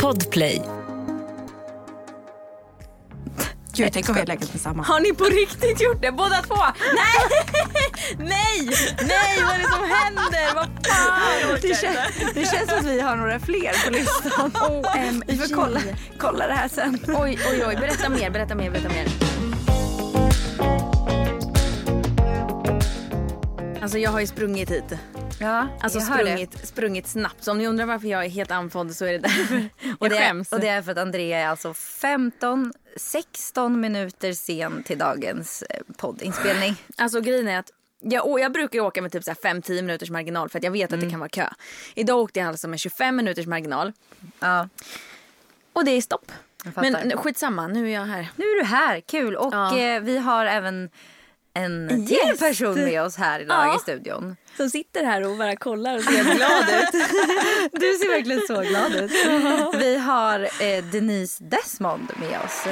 Podplay. Gud, tänk om vi hade legat tillsammans. Har ni på riktigt gjort det båda två? Nej! Nej! Nej, vad är det som händer? Vad fan? Det, kän, det känns som att vi har några fler på listan. OMG. Vi får kolla, kolla det här sen. Oj, oj, oj. Berätta mer, berätta mer, berätta mer. Alltså jag har ju sprungit hit. Ja, Alltså jag hör det. sprungit, sprungit snabbt. Så om ni undrar varför jag är helt andfådd så är det därför. Och det, är, och det är för att Andrea är alltså 15, 16 minuter sen till dagens eh, poddinspelning. Alltså grejen är att jag, jag brukar åka med typ 5-10 minuters marginal för att jag vet att Mm. det kan vara kö. Idag åkte jag alltså med 25 minuters marginal Ja, och det är stopp. Men skitsamma, nu är jag här. nu är du här, kul. Och Ja. eh, vi har även en En till person med oss här idag Ja. i studion. Som sitter här och bara kollar och ser glad ut. Du ser verkligen så glad ut. Vi har eh, Denise Desmond med oss.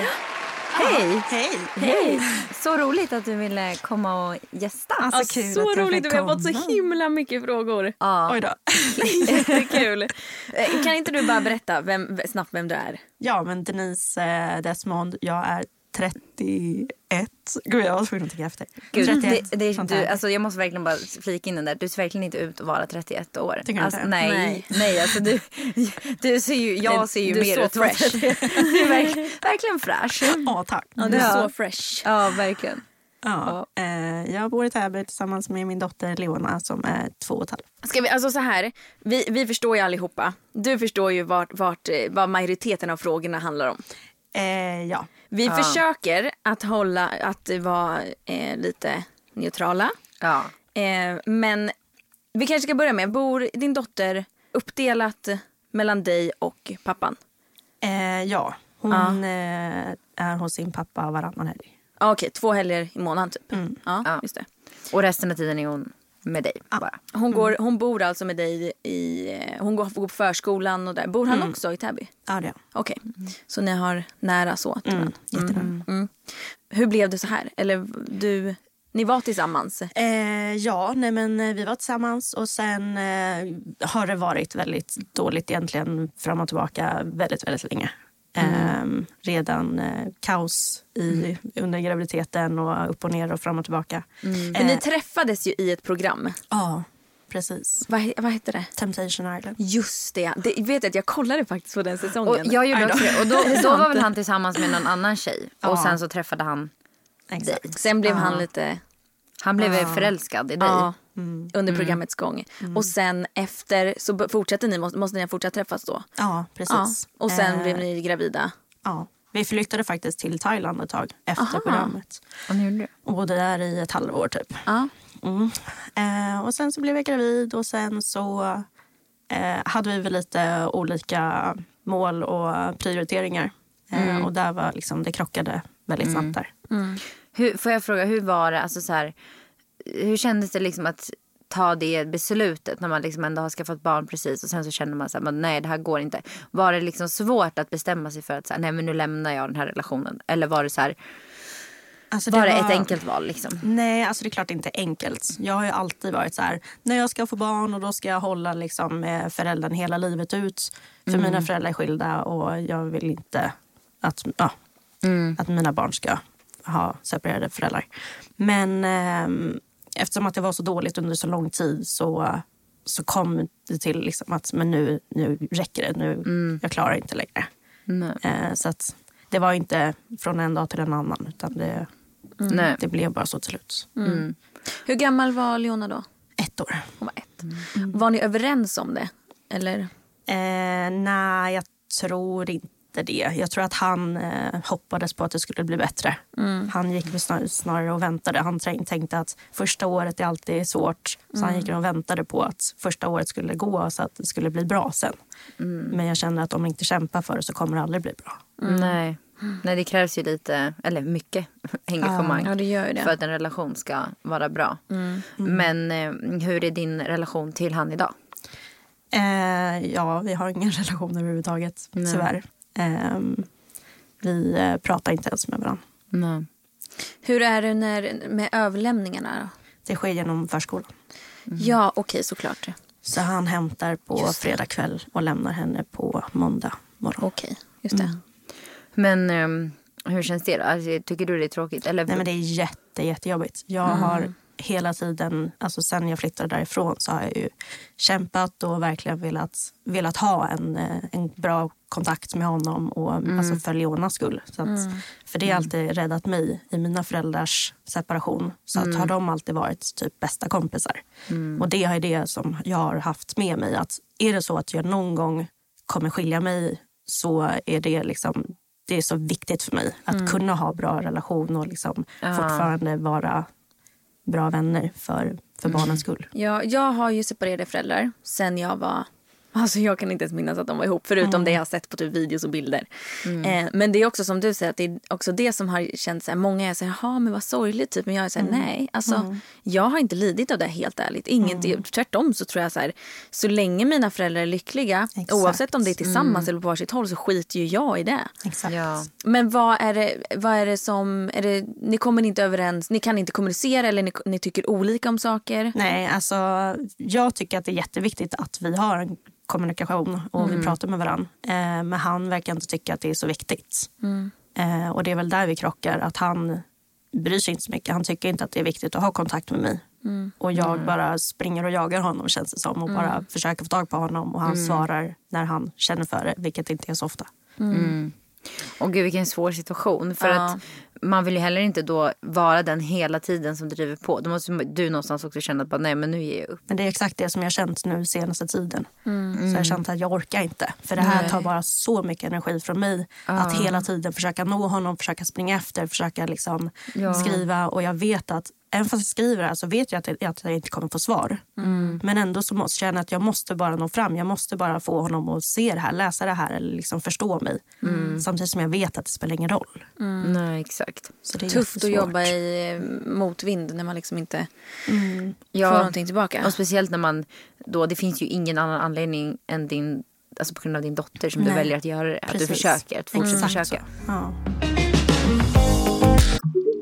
Hej! Hej! Hej! Så roligt att du ville komma och gästa. Alltså, kul så roligt och vi har fått så himla mycket frågor. Ja. Oj då. Jättekul. Eh, kan inte du bara berätta vem, snabbt vem du är? Ja, men Denise eh, Desmond, jag är 31. Gud, jag var tvungen att tänka efter. Gud, 31, det, det, du, alltså, jag måste verkligen bara flika in den där. Du ser verkligen inte ut att vara 31 år. Tycker alltså, inte? nej, nej. Nej. alltså du, du ser ju, jag ser ju du mer ut fresh. 31. Du är verkligen, verkligen fräsch. Ja, tack. Ja, du är Ja. så fresh. Ja, verkligen. Ja, eh, jag bor i Täby tillsammans med min dotter Leona som är två och ett halvt. Ska vi, alltså så här, vi, vi förstår ju allihopa. Du förstår ju vart, vart, eh, vad majoriteten av frågorna handlar om. Eh, ja. Vi försöker att hålla, att vara eh, lite neutrala. Ja. Eh, men vi kanske ska börja med, bor din dotter uppdelat mellan dig och pappan? Eh, ja, hon eh, är hos sin pappa varannan helg. Ah, Okej, två helger i månaden typ. Ja, Ja. just det. Och resten av tiden är hon med dig bara. Hon, går, hon bor alltså med dig i, hon går, går på förskolan och där. Bor han också i Täby? Ja, det Okej, så ni har nära så till mm. varandra. Jättenära. Mm. Hur blev det så här? Eller du, ni var tillsammans? Eh, ja, nej men eh, vi var tillsammans och sen eh, har det varit väldigt dåligt egentligen fram och tillbaka väldigt, väldigt länge. Eh, redan eh, kaos i, under graviditeten och upp och ner och fram och tillbaka. För ni träffades ju i ett program. Ja, precis. Vad, vad hette det? Temptation Island. Just det. det vet jag, att jag kollade faktiskt på den Och säsongen. jag gjorde också det. Och då, då var väl han tillsammans med någon annan tjej. Och Ja. sen så träffade han Exakt. Sen blev Ja. han lite Han blev förälskad i dig. ja, Mm. under programmets gång. Och sen efter så fortsätter ni, måste, måste ni ha fortsatt träffas då? Ja, Ja. precis. Och sen Eh, blev ni gravida. Ja. Vi flyttade faktiskt till Thailand ett tag efter Aha. programmet. Och nu gjorde du. Och bodde där i ett halvår typ. Ja. Mm. Eh, och sen så blev jag gravid och sen så eh, hade vi väl lite olika mål och prioriteringar. Eh, Och där var liksom, det krockade väldigt snabbt där. Hur, får jag fråga, hur var det? Alltså så här, hur kändes det liksom att ta det beslutet när man liksom ändå har skaffat barn precis och sen så känner man så här, nej det här går inte. Var det liksom svårt att bestämma sig för att så här, nej men nu lämnar jag den här relationen? Eller var det så här, Alltså, var det ett enkelt val liksom? Nej, alltså det är klart det inte enkelt. Jag har ju alltid varit så här, när jag ska få barn och då ska jag hålla liksom med föräldern hela livet ut. För mina föräldrar är skilda och jag vill inte att, ja, att mina barn ska ha separerade föräldrar. Men ehm, eftersom att det var så dåligt under så lång tid så, så kom det till liksom att men nu, nu räcker det. Nu, Jag klarar inte längre. Eh, så att det var inte från en dag till en annan utan det, Nej. det blev bara så till slut. Hur gammal var Leona då? Ett år. Hon var ett. Var ni överens om det? Eller? Eh, nej, jag tror inte det. Jag tror att han eh, hoppades på att det skulle bli bättre. Han gick snar, snarare och väntade. Han tänk, tänkte att första året är alltid svårt. Så han gick och väntade på att första året skulle gå så att det skulle bli bra sen. Men jag känner att om jag inte kämpar för det så kommer det aldrig bli bra. Nej. Nej, det krävs ju lite, eller mycket engagemang. Ja, det gör det. För att en relation ska vara bra. Men eh, hur är din relation till han idag? Eh, ja, vi har ingen relation överhuvudtaget, tyvärr. Eh, vi eh, pratar inte ens med varandra. Nej. Hur är det när, med överlämningarna? Då? Det sker genom förskolan. Ja, okej såklart. Så han hämtar på fredag kväll och lämnar henne på måndag morgon. Okej, just det. Men ehm, hur känns det? Alltså, tycker du det är tråkigt? Eller? Nej, men det är jätte, jättejobbigt. Jag har hela tiden, alltså sen jag flyttade därifrån så har jag ju kämpat och verkligen velat, velat ha en, eh, en bra kontakt med honom och alltså för Leonas skull. Så att, För det har alltid räddat mig i mina föräldrars separation. Så att har de alltid varit typ bästa kompisar. Och det är det som jag har haft med mig. Att är det så att jag någon gång kommer skilja mig så är det liksom det är så viktigt för mig att kunna ha bra relation och liksom fortfarande vara bra vänner för, för barnens skull. Ja, jag har ju separerade föräldrar sen jag var... Alltså jag kan inte ens minnas att de var ihop förutom det jag har sett på typ videos och bilder. Eh, men det är också som du säger att det är också det som har känts så här, många är så här, jaha men vad sorgligt typ. Men jag är så här, nej alltså jag har inte lidit av det helt ärligt. Inget, Tvärtom så tror jag så här, så länge mina föräldrar är lyckliga Exakt. oavsett om det är tillsammans eller på varsitt håll så skiter ju jag i det. Exakt. Ja. Men vad är det, vad är det som, är det, ni kommer inte överens, ni kan inte kommunicera eller ni, ni tycker olika om saker? Nej, alltså jag tycker att det är jätteviktigt att vi har en kommunikation och vi pratar med varandra. Eh, men han verkar inte tycka att det är så viktigt. Eh, och det är väl där vi krockar. Att han bryr sig inte så mycket. Han tycker inte att det är viktigt att ha kontakt med mig. Och jag bara springer och jagar honom känns det som. Och bara försöker få tag på honom. Och han svarar när han känner för det. Vilket inte är så ofta. Och gud vilken svår situation. För Ja. att man vill ju heller inte då vara den hela tiden som driver på. Då måste du någonstans också känna att bara, nej men nu ger jag upp. Men det är exakt det som jag känt nu senaste tiden. Så jag har känt att jag orkar inte. För det här tar bara så mycket energi från mig. Att hela tiden försöka nå honom, försöka springa efter, försöka liksom Ja. skriva. Och jag vet att, även fast jag skriver det här så vet jag att jag, att jag inte kommer få svar. Men ändå så måste jag känna att jag måste bara nå fram. Jag måste bara få honom att se det här, läsa det här eller liksom förstå mig. Samtidigt som jag vet att det spelar ingen roll. Nej exakt. Så det är Tufft att jobba i eh, motvind när man liksom inte Ja. får någonting tillbaka. Och speciellt när man då, det finns ju ingen annan anledning än din, alltså på grund av din dotter som du Nej. väljer att göra det. Att du Precis. försöker, att fortsätta Exakt försöka. så. Ja.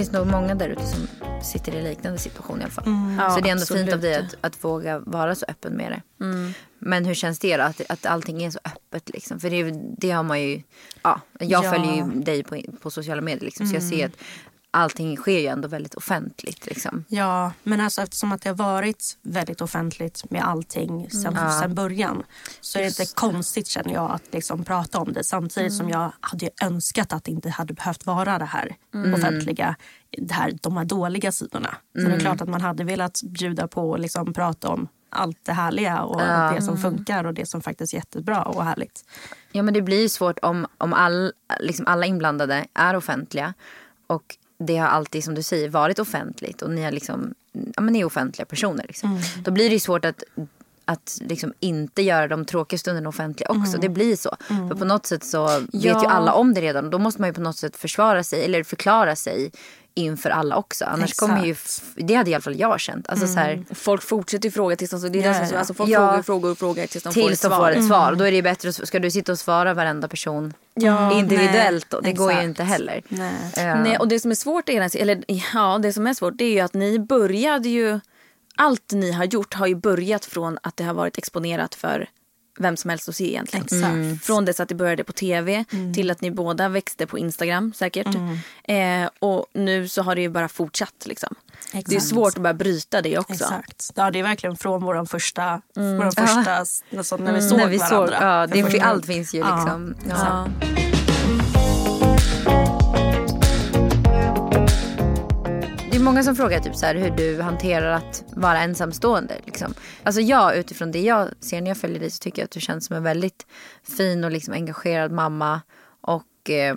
Finns nog många där ute som sitter i liknande situation i alla fall. Ja, så det är ändå absolut. fint av dig att, att våga vara så öppen med det. Men hur känns det då? Att, att allting är så öppet liksom? För det, det har man ju, ja, jag Ja. följer ju dig på, på sociala medier liksom. Så jag ser att allting sker ju ändå väldigt offentligt liksom. Ja, men alltså eftersom att det har varit väldigt offentligt med allting sen, sen början så är det inte konstigt känner jag att liksom prata om det. Samtidigt som jag hade önskat att det inte hade behövt vara det här offentliga, det här, de här dåliga sidorna. Så det är klart att man hade velat bjuda på och liksom prata om allt det härliga och det som funkar och det som faktiskt är jättebra och härligt. Ja men det blir ju svårt om, om all, liksom alla inblandade är offentliga. Och det har alltid som du säger varit offentligt och ni, har liksom, ja, men ni är offentliga personer. Liksom. Då blir det ju svårt att, att liksom inte göra de tråkiga stunderna offentliga också. Det blir så. För på något sätt så vet ju Ja. alla om det redan. Då måste man ju på något sätt försvara sig eller förklara sig inför alla också. Annars kommer ju, det hade i alla fall jag känt. Alltså så här, Folk fortsätter ju fråga tills de, det är Ja, som, alltså folk Ja. frågar och frågar och frågar tills de får ett tills svar. får ett svar. Då är det bättre, ska du sitta och svara varenda person Ja, individuellt då? Det nej, går ju exakt. inte heller. Nej. Ja. Nej, och det som är svårt är, eller ja, det som är svårt det är ju att ni började ju, allt ni har gjort har ju börjat från att det har varit exponerat för vem som helst att se egentligen. Exakt. Från dess att det började på tv till att ni båda växte på Instagram säkert. Eh, och nu så har det ju bara fortsatt liksom. Det är Exakt. svårt att bara bryta det också. Exakt. Ja, det är verkligen från vår första, våran första alltså, när vi såg När vi såg, varandra. ja, det, allt finns ju Ja, liksom. Ja. Ja. Är många som frågar typ så här, hur du hanterar att vara ensamstående. Liksom. Alltså jag, utifrån det jag ser när jag följer dig så tycker jag att du känns som en väldigt fin och liksom engagerad mamma. Och eh,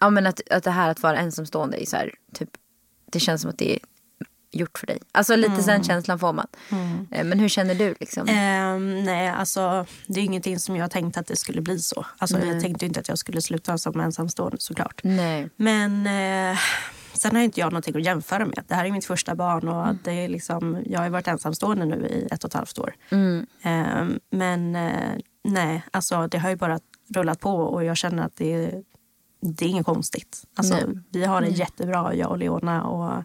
ja, men att, att det här att vara ensamstående är så här, typ, det känns som att det är gjort för dig. Alltså lite Mm. den känslan får man. Eh, Men hur känner du liksom? Ehm, nej, alltså det är ingenting som jag tänkte att det skulle bli så. Alltså, jag tänkte inte att jag skulle sluta som ensamstående såklart. Nej. Men eh, sen har inte jag någonting att jämföra med. Det här är mitt första barn och Mm. det är liksom, jag har varit ensamstående nu i ett och ett halvt år. Mm. Ehm, men eh, nej, alltså det har ju bara rullat på och jag känner att det är, det är inget konstigt. Alltså, Nej. vi har det jättebra, jag och Leona. Och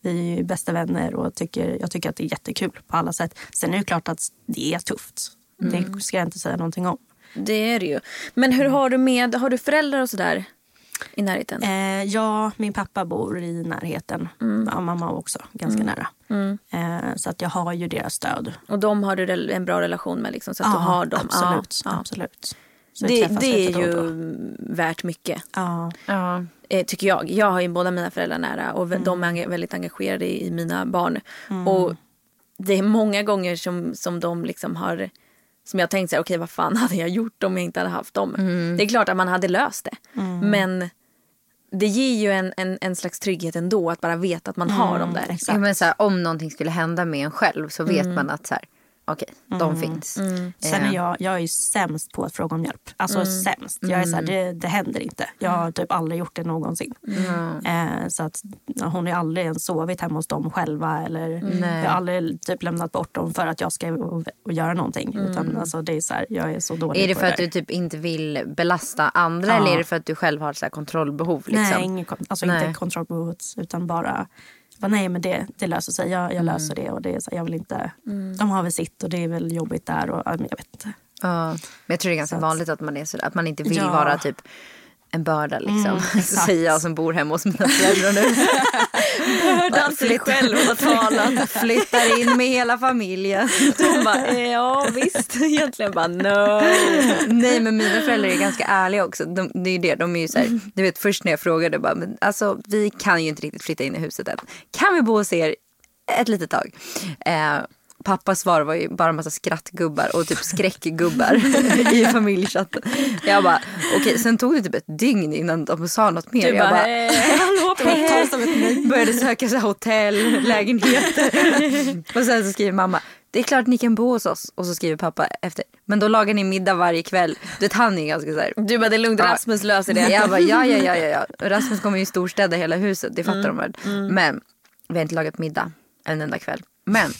vi är ju bästa vänner och tycker, jag tycker att det är jättekul på alla sätt. Sen är det klart att det är tufft. Mm. Det ska jag inte säga någonting om. Det är det ju. Men hur har du med, har du föräldrar och sådär i närheten? Eh, ja, min pappa bor i närheten. Mm. Ja, mamma också, ganska nära. Eh, så att jag har ju deras stöd. Och de har du en bra relation med liksom, så att du har dem? Absolut. Ja, ja. absolut. Så Det, det är ju då värt mycket. Ja. Ja. eh, tycker jag. Jag har ju båda mina föräldrar nära och Mm. de är väldigt engagerade i, i mina barn. Och det är många gånger som, som de liksom har som jag har tänkt så här, okej vad fan hade jag gjort om jag inte hade haft dem? Det är klart att man hade löst det. Men det ger ju en, en, en slags trygghet ändå att bara veta att man har dem där. Ja, men så här, om någonting skulle hända med en själv så vet Mm. man att så här, okej, de finns. Sen Eh, är jag, jag är ju sämst på att fråga om hjälp. Alltså Mm. sämst. Jag är så här, det, det händer inte. Jag har typ aldrig gjort det någonsin. Eh, så att hon har aldrig ens sovit hemma hos dem själva. Eller. Jag har aldrig typ lämnat bort dem för att jag ska och, och göra någonting. Utan alltså, det är så här, jag är så dålig Är det för att där. du typ inte vill belasta andra Ja. eller är det för att du själv har så kontrollbehov? Liksom? Nej, ingen, kon- alltså Nej. inte kontrollbehovet utan bara bara, nej men det, det löser sig. Jag, jag löser det och det är så, jag vill inte. De har väl sitt och det är väl jobbigt där och jag vet inte. Ja. Men jag tror det är ganska Så vanligt att man är så att man inte vill Ja. vara typ en börda liksom. Mm, så säger jag som bor hemma hos mina föräldrar nu. Bördan till dig själv har talat. Flyttar in med hela familjen. De bara, ja visst. Egentligen bara no. Nej men mina föräldrar är ganska ärliga också. De, det är ju det, de är ju så här, du vet först när jag frågade bara, men alltså vi kan ju inte riktigt flytta in i huset än. Kan vi bo hos er ett litet tag? Eh, pappas svar var ju bara en massa skrattgubbar och typ skräckgubbar i familjechatten. Jag bara, okej sen tog det typ ett dygn innan de sa något mer. Du jag bara, bara, eh, hallå Eh, Började söka så här hotell, lägenheter. och sen så skriver mamma, det är klart ni kan bo hos oss. Och så skriver pappa efter, men då lagar ni middag varje kväll. Du vet han är ganska så här. Du bara, det är lugnt. Ja. Rasmus löser det. Jag bara, ja, ja, ja, ja, ja. Rasmus kommer ju storstäda hela huset, det fattar de väl. Men vi har inte lagat middag en enda kväll. Men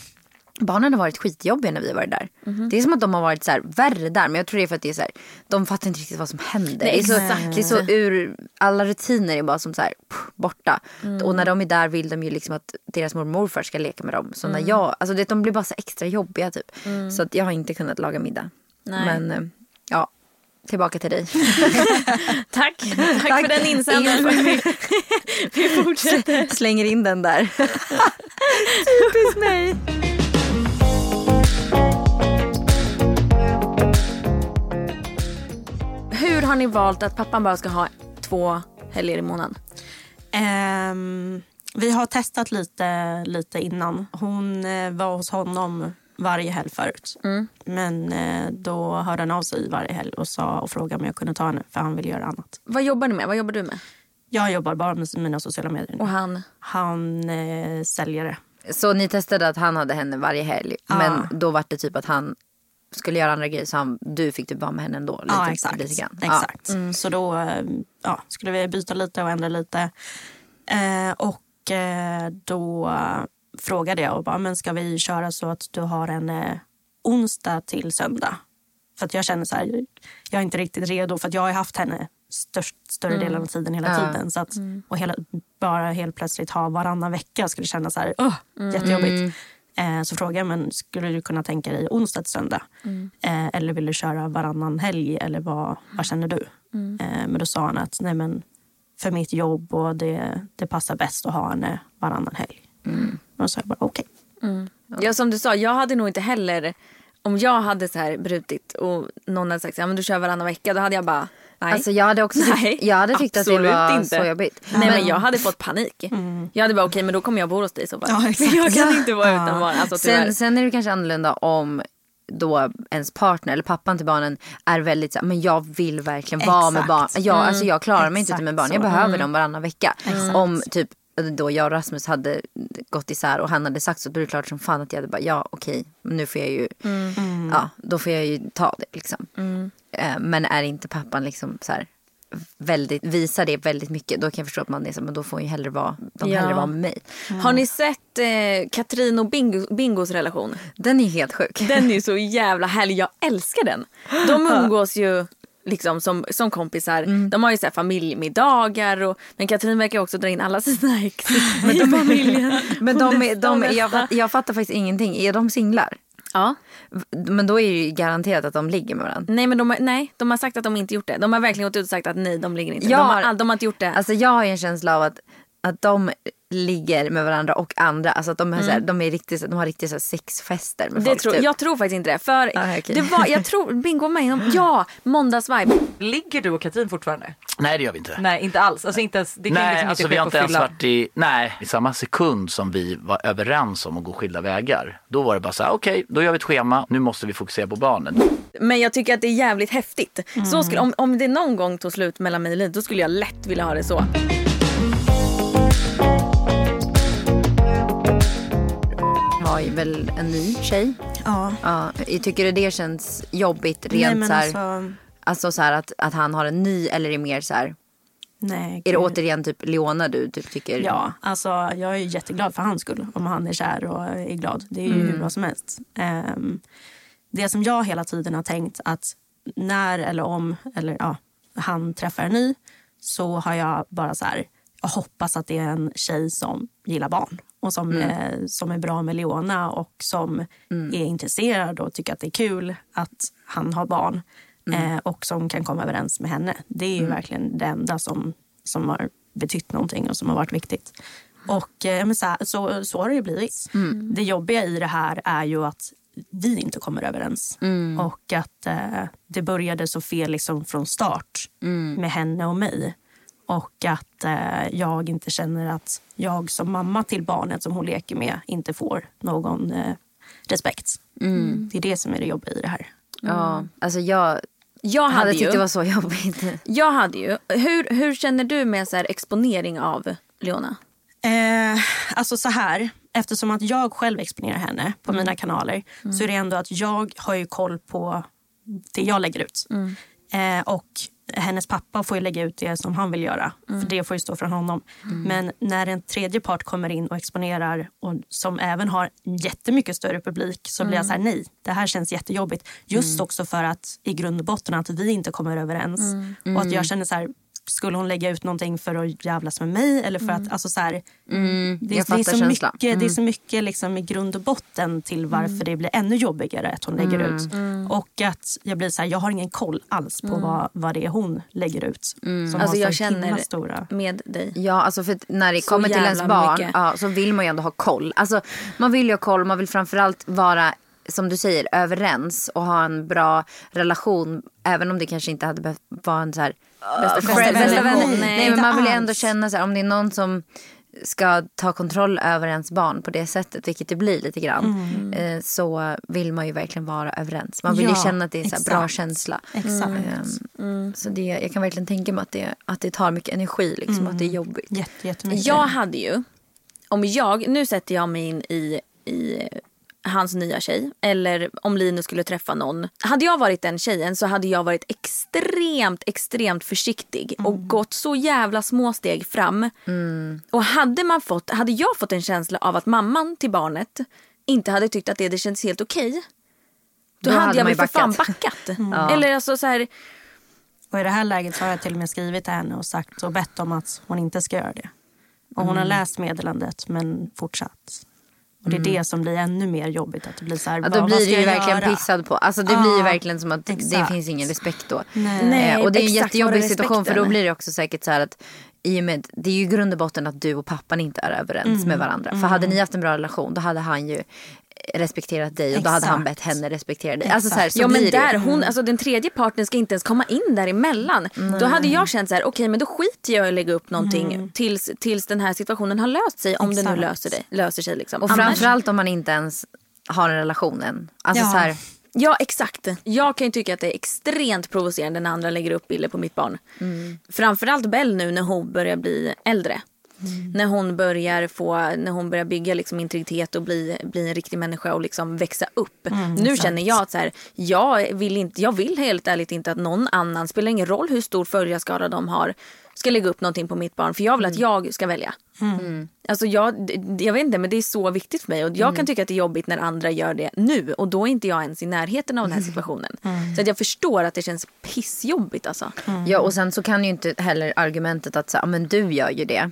barnen har varit skitjobbiga när vi har varit där. Det är som att de har varit så här, värre där. Men jag tror det är för att det är så här, de fattar inte riktigt vad som händer. Nej, det, är så, det är så ur, alla rutiner är bara som så här, pff, borta. Och när de är där vill de ju liksom att deras mormor och morfar ska leka med dem. Så när jag, alltså det, de blir bara så extra jobbiga typ. Så att jag har inte kunnat laga middag. Nej. Men eh, ja, tillbaka till dig. Tack. Tack för den insändaren. Vi, vi fortsätter. Slänger in den där. Typiskt mig. Har ni valt att pappan bara ska ha två helger i månaden? Ehm, vi har testat lite, lite innan. Hon eh, var hos honom varje helg förut. Men eh, då hörde han av sig varje helg och, sa, och frågade om jag kunde ta henne för han ville göra annat. Vad jobbar ni med? Vad jobbar du med? Jag jobbar bara med mina sociala medier. Och han? Han eh, säljare. Så ni testade att han hade henne varje helg. Ja. Men då var det typ att han skulle göra andra grejer så han, du fick typ vara med henne ändå. Lite, ja, exakt. Lite grann. exakt. Så då ja, skulle vi byta lite och ändra lite. Eh, och eh, då frågade jag och bara, men ska vi köra så att du har en eh, onsdag till söndag? För att jag känner så här, jag är inte riktigt redo för att jag har haft henne störst, större delen av tiden hela Ja. tiden. Så att, Och hela, bara helt plötsligt ha varannan vecka skulle kännas så här, oh, jättejobbigt. Eh, så frågade jag, men skulle du kunna tänka dig onsdag till söndag? Eh, eller vill du köra varannan helg? Eller vad, vad känner du? Eh, men då sa han att nej, men för mitt jobb och det, det passar bäst att ha henne varannan helg. Och då sa jag bara okej. Ja, som du sa, jag hade nog inte heller... Om jag hade så här brutit och någon hade sagt ja, men du kör varannan vecka, då hade jag bara... Nej. Alltså jag hade också tyckt, Nej, jag hade tyckt att det var inte. så jobbigt. Nej men jag hade fått panik. Jag hade bara okej men då kommer jag bo hos dig så fall. Ja, exakt. Jag kan Ja. inte vara Ja. utan barn. Alltså. Sen, sen är det kanske annorlunda om då ens partner eller pappan till barnen är väldigt så men jag vill verkligen vara med Exakt. barn. Jag, alltså, jag klarar mig inte Exakt utan med barn. Jag behöver dem varannan vecka. Om typ då jag och Rasmus hade gått isär och han hade sagt så då är det klart som fan att jag hade bara ja okej nu får jag ju ja då får jag ju ta det liksom. Eh, Men är inte pappan liksom så här väldigt visar det väldigt mycket då kan jag förstå att man är så men då får ju hellre vara de Ja. hellre vara med mig. Har ni sett eh, Katrin och Bingo, Bingos relation? Den är helt sjuk. Den är så jävla härlig. Jag älskar den. De umgås ju liksom som, som kompisar. De har ju så här familjemiddagar. Och, men Katrin verkar också dra in alla sina ex i familjen. Men de, de, nästa. jag, fatt, jag fattar faktiskt ingenting. Är de singlar? Ja. Men då är det ju garanterat att de ligger med varandra. Nej, men de, har- nej, de har sagt att de inte gjort det. De har verkligen gått ut och sagt att nej, de ligger inte. Jag de, har, de har inte gjort det. Alltså jag har ju en känsla av att, att de ligger med varandra och andra. Alltså att de, är så här, de, är riktigt, de har riktigt så här sexfester med det folk. tror, typ. Jag tror faktiskt inte det. För Ah, okej. det var, jag tror, Bingo med inom, ja, måndagsvibe. Ligger du och Katrin fortfarande? Nej det gör vi inte. Nej, inte alls. Alltså inte ens, det kan Nej, liksom alltså inte vi har inte ens varit i, nej, i samma sekund som vi var överens om att gå skilda vägar. Då var det bara så här, okej, då gör vi ett schema, nu måste vi fokusera på barnen. Men jag tycker att det är jävligt häftigt. Så skulle, om, om det någon gång tog slut mellan mig och Lin, då skulle jag lätt vilja ha det så. Har ju väl en ny tjej. Ja. Ja, jag tycker det känns jobbigt rent Nej, så här, alltså, alltså så här att, att han har en ny eller är mer så här, nej. är det återigen typ Leona du typ tycker? Ja, alltså jag är jätteglad för hans skull om han är kär och är glad. Det är ju hur bra som helst. Ehm, det som jag hela tiden har tänkt att när eller om eller ja, han träffar en ny så har jag bara så här, jag hoppas att det är en tjej som gillar barn och som, eh, som är bra med Leona och som är intresserad och tycker att det är kul att han har barn eh, och som kan komma överens med henne. Det är ju verkligen det enda som, som har betytt någonting och som har varit viktigt. Och eh, så, så, så har det ju blivit. Det jobbiga i det här är ju att vi inte kommer överens. Och att eh, det började så fel liksom från start med henne och mig. Och att eh, jag inte känner att jag som mamma till barnet som hon leker med inte får någon eh, respekt. Det är det som är det jobbiga i det här. ja. Alltså jag Jag hade hade tyckt ju, det var så jobbigt. jag hade ju hur, hur känner du med så här exponering av Leona? Eh, alltså så här, eftersom att jag själv exponerar henne på mina kanaler så är det ändå att jag har ju koll på det jag lägger ut. Eh, och hennes pappa får ju lägga ut det som han vill göra. För Det får ju stå från honom. Men när en tredje part kommer in och exponerar och som även har jättemycket större publik så blir jag så här, nej, det här känns jättejobbigt. Just också för att i grund och botten att vi inte kommer överens. Och att jag känner så här, skulle hon lägga ut någonting för att jävlas med mig? Eller för att, alltså så här, det, jag det, är så mycket, det är så mycket liksom i grund och botten till varför det blir ännu jobbigare att hon lägger ut. Och att jag blir så här, jag har ingen koll alls på vad, vad det är hon lägger ut. Som Alltså, har jag känner- stora... Med dig. Ja, alltså för att när det Så kommer till ens barn ja, så vill man ju ändå ha koll. Alltså, man vill ju ha koll, man vill framförallt vara som du säger överens och ha en bra relation. Även om det kanske inte hade behövt vara en så här Bästa friend- vänner. bästa vänner. Nej, Nej, men man vill ju ändå känna så här, om det är någon som ska ta kontroll över ens barn på det sättet, vilket det blir lite grann, eh, så vill man ju verkligen vara överens. Man vill ju Ja, känna att det är en bra känsla. Exakt. Ehm, Så det, jag kan verkligen tänka mig att det, att det tar mycket energi, liksom, att det är jobbigt. Jätte. Jag hade ju, om jag, nu sätter jag mig in i, i hans nya tjej eller om Linus skulle träffa någon. Hade jag varit den tjejen så hade jag varit extremt, extremt försiktig och gått så jävla små steg fram. Och hade, man fått, hade jag fått en känsla av att mamman till barnet inte hade tyckt att det, det kändes helt okej. Då, Då hade, hade jag väl för fan backat. backat. Eller alltså så här, Och i det här läget så har jag till och med skrivit till henne och sagt och bett om att hon inte ska göra det. Och hon har läst meddelandet men fortsatt. Och det är det som blir ännu mer jobbigt. Att det blir så här, Ja, då blir det ju verkligen göra? pissad på. Alltså det Ja, blir ju verkligen som att det exakt. finns ingen respekt då. Nej. Eh, och det är en jättejobbig situation för då blir det också säkert så här att i och med, det är ju i grund och botten att du och pappan inte är överens Mm, med varandra. För hade ni haft en bra relation då hade han ju respekterat dig och då hade han bett Exakt. henne respektera dig. Alltså så, här, så ja men blir det där, hon, alltså den tredje parten ska inte ens komma in däremellan. Då hade jag känt så här, okej men då skiter jag i att lägga upp någonting tills, tills den här situationen har löst sig. Om det nu Exakt. löser, det, löser sig. Liksom. Och Annars- framförallt om man inte ens har en relation än. Alltså Ja. så här, Ja exakt. Jag kan ju tycka att det är extremt provocerande när andra lägger upp bilder på mitt barn. Framförallt Bell nu när hon börjar bli äldre. När hon börjar få, när hon börjar bygga liksom integritet och bli, bli en riktig människa och liksom växa upp. nu känner jag att så här, jag, vill inte, jag vill helt ärligt inte att någon annan, spelar ingen roll hur stor följarskara de har, ska lägga upp någonting på mitt barn. För jag vill att jag ska välja. Alltså jag, jag vet inte men det är så viktigt för mig och jag kan tycka att det är jobbigt när andra gör det nu och då är inte jag ens i närheten av den här situationen. Så att jag förstår att det känns pissjobbigt alltså. Ja och sen så kan ju inte heller argumentet att så, här, men du gör ju det.